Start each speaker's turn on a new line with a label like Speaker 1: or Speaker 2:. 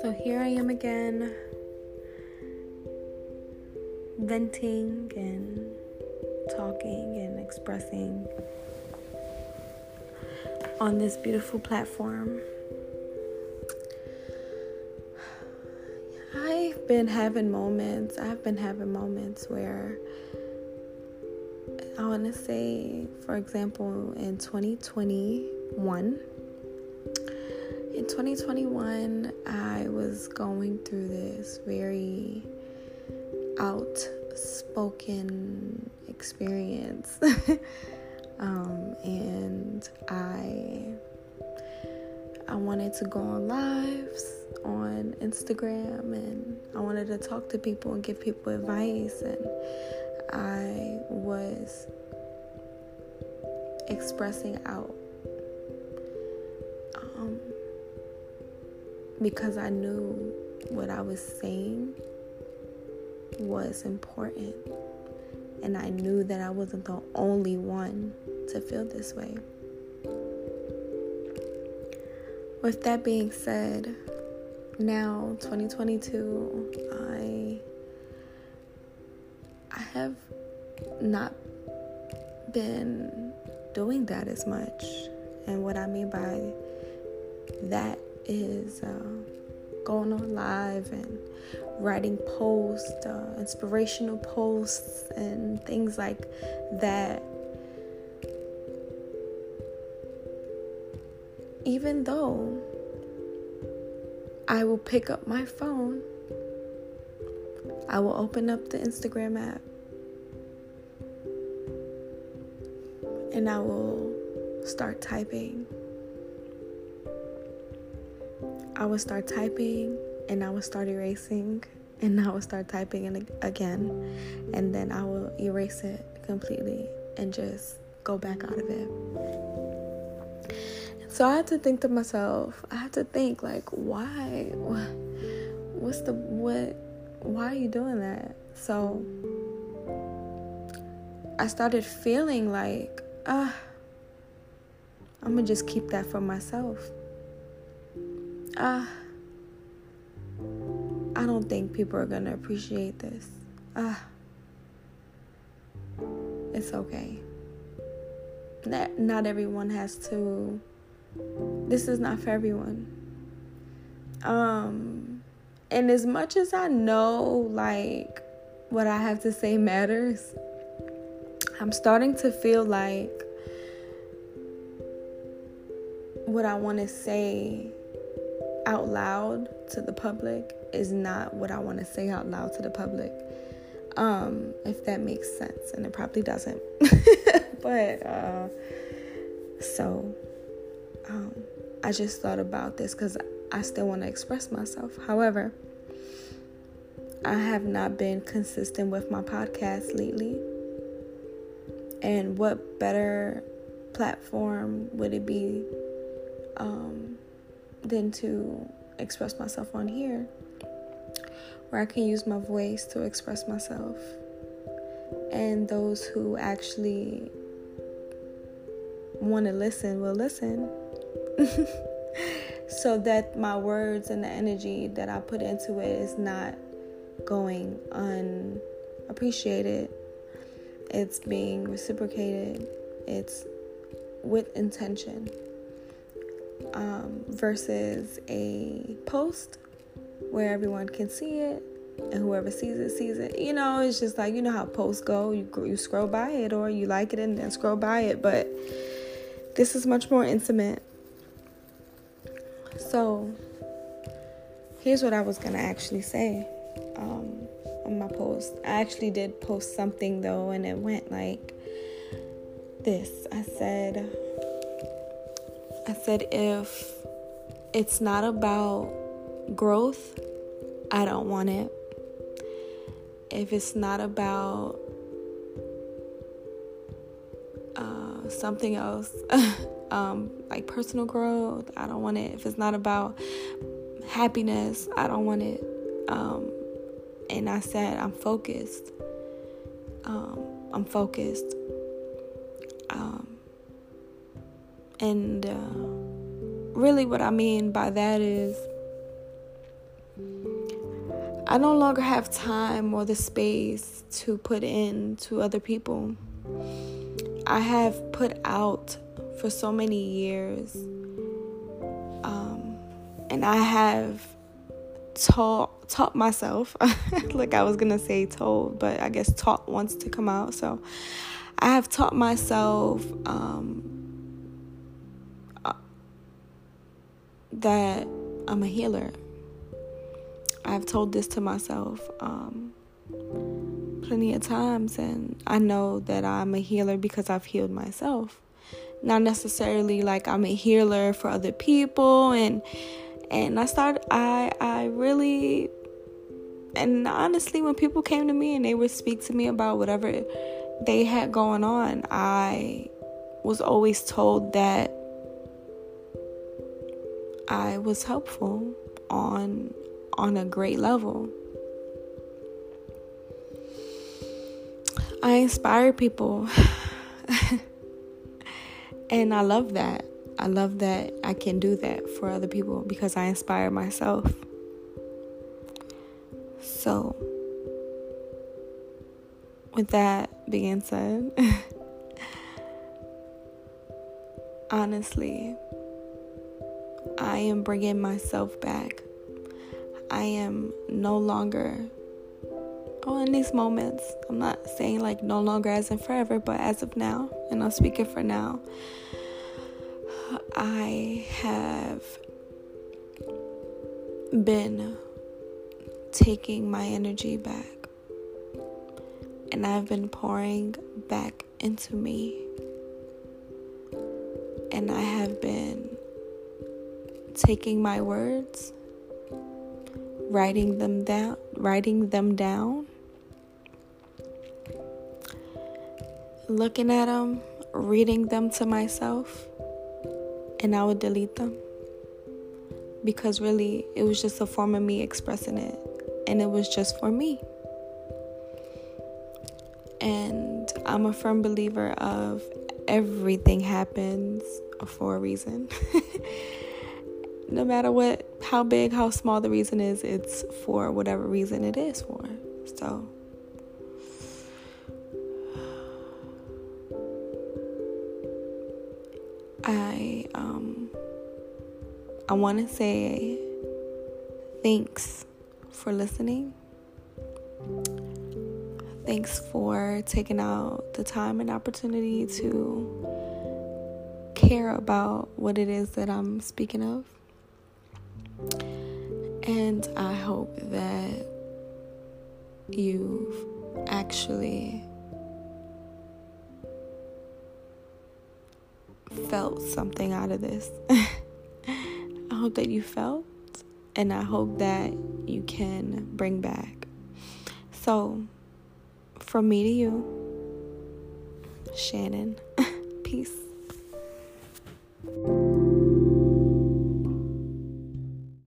Speaker 1: So here I am again, venting and talking and expressing on this beautiful platform. I've been having moments, I've been having moments where I want to say, for example, in 2021, in 2021, I was going through this very outspoken experience. um, and I I wanted to go on lives on Instagram and I wanted to talk to people and give people advice and I was expressing out um, because I knew what I was saying was important and I knew that I wasn't the only one to feel this way. With that being said, now 2022, I have not been doing that as much. And what I mean by that is uh, going on live and writing posts, uh, inspirational posts, and things like that. Even though I will pick up my phone, I will open up the Instagram app, and I will start typing I will start typing and I will start erasing and I will start typing again and then I will erase it completely and just go back out of it. So I had to think to myself, I had to think like why what's the what why are you doing that? So I started feeling like ah I'm gonna just keep that for myself ah, I don't think people are gonna appreciate this. Ah, it's okay. Not, not everyone has to. This is not for everyone. Um, and as much as I know, like, what I have to say matters, I'm starting to feel like what I want to say out loud to the public is not what I want to say out loud to the public. Um, if that makes sense, and it probably doesn't. but uh, so um, I just thought about this because I still want to express myself. However, I have not been consistent with my podcast lately. And what better platform would it be um, than to express myself on here, where I can use my voice to express myself. And those who actually want to listen will listen. so that my words and the energy that I put into it is not going unappreciated. It's being reciprocated. It's with intention um, versus a post where everyone can see it and whoever sees it sees it. You know, it's just like you know how posts go. You you scroll by it or you like it and then scroll by it, but this is much more intimate. So here's what I was gonna actually say um, my post. I actually did post something though, and it went like this. I said. I said, if it's not about growth, I don't want it. If it's not about uh, something else, um, like personal growth, I don't want it. If it's not about happiness, I don't want it. Um, and I said, I'm focused. Um, I'm focused. Um, And uh, really, what I mean by that is I no longer have time or the space to put in to other people. I have put out for so many years, um, and I have taught taught myself. like I was gonna say told, but I guess taught wants to come out. So I have taught myself um, uh, that I'm a healer. I've told this to myself um, plenty of times, and I know that I'm a healer because I've healed myself. Not necessarily like I'm a healer for other people, and and I started. I I really, and honestly, when people came to me and they would speak to me about whatever they had going on, I was always told that I was helpful on on a great level. I inspire people. and I love that. I love that I can do that for other people because I inspire myself. So, with that being said, honestly, I am bringing myself back. I am no longer, oh, in these moments, I'm not saying like no longer as in forever, but as of now, and I'm speaking for now, I have been taking my energy back. And I've been pouring back into me. And I have been taking my words writing them down, writing them down, looking at them, reading them to myself, and I would delete them. Because really it was just a form of me expressing it, and it was just for me. And I'm a firm believer of everything happens for a reason. no matter what how big how small the reason is it's for whatever reason it is for so i um i want to say thanks for listening thanks for taking out the time and opportunity to care about what it is that i'm speaking of and I hope that you've actually felt something out of this. I hope that you felt, and I hope that you can bring back. So, from me to you, Shannon, peace.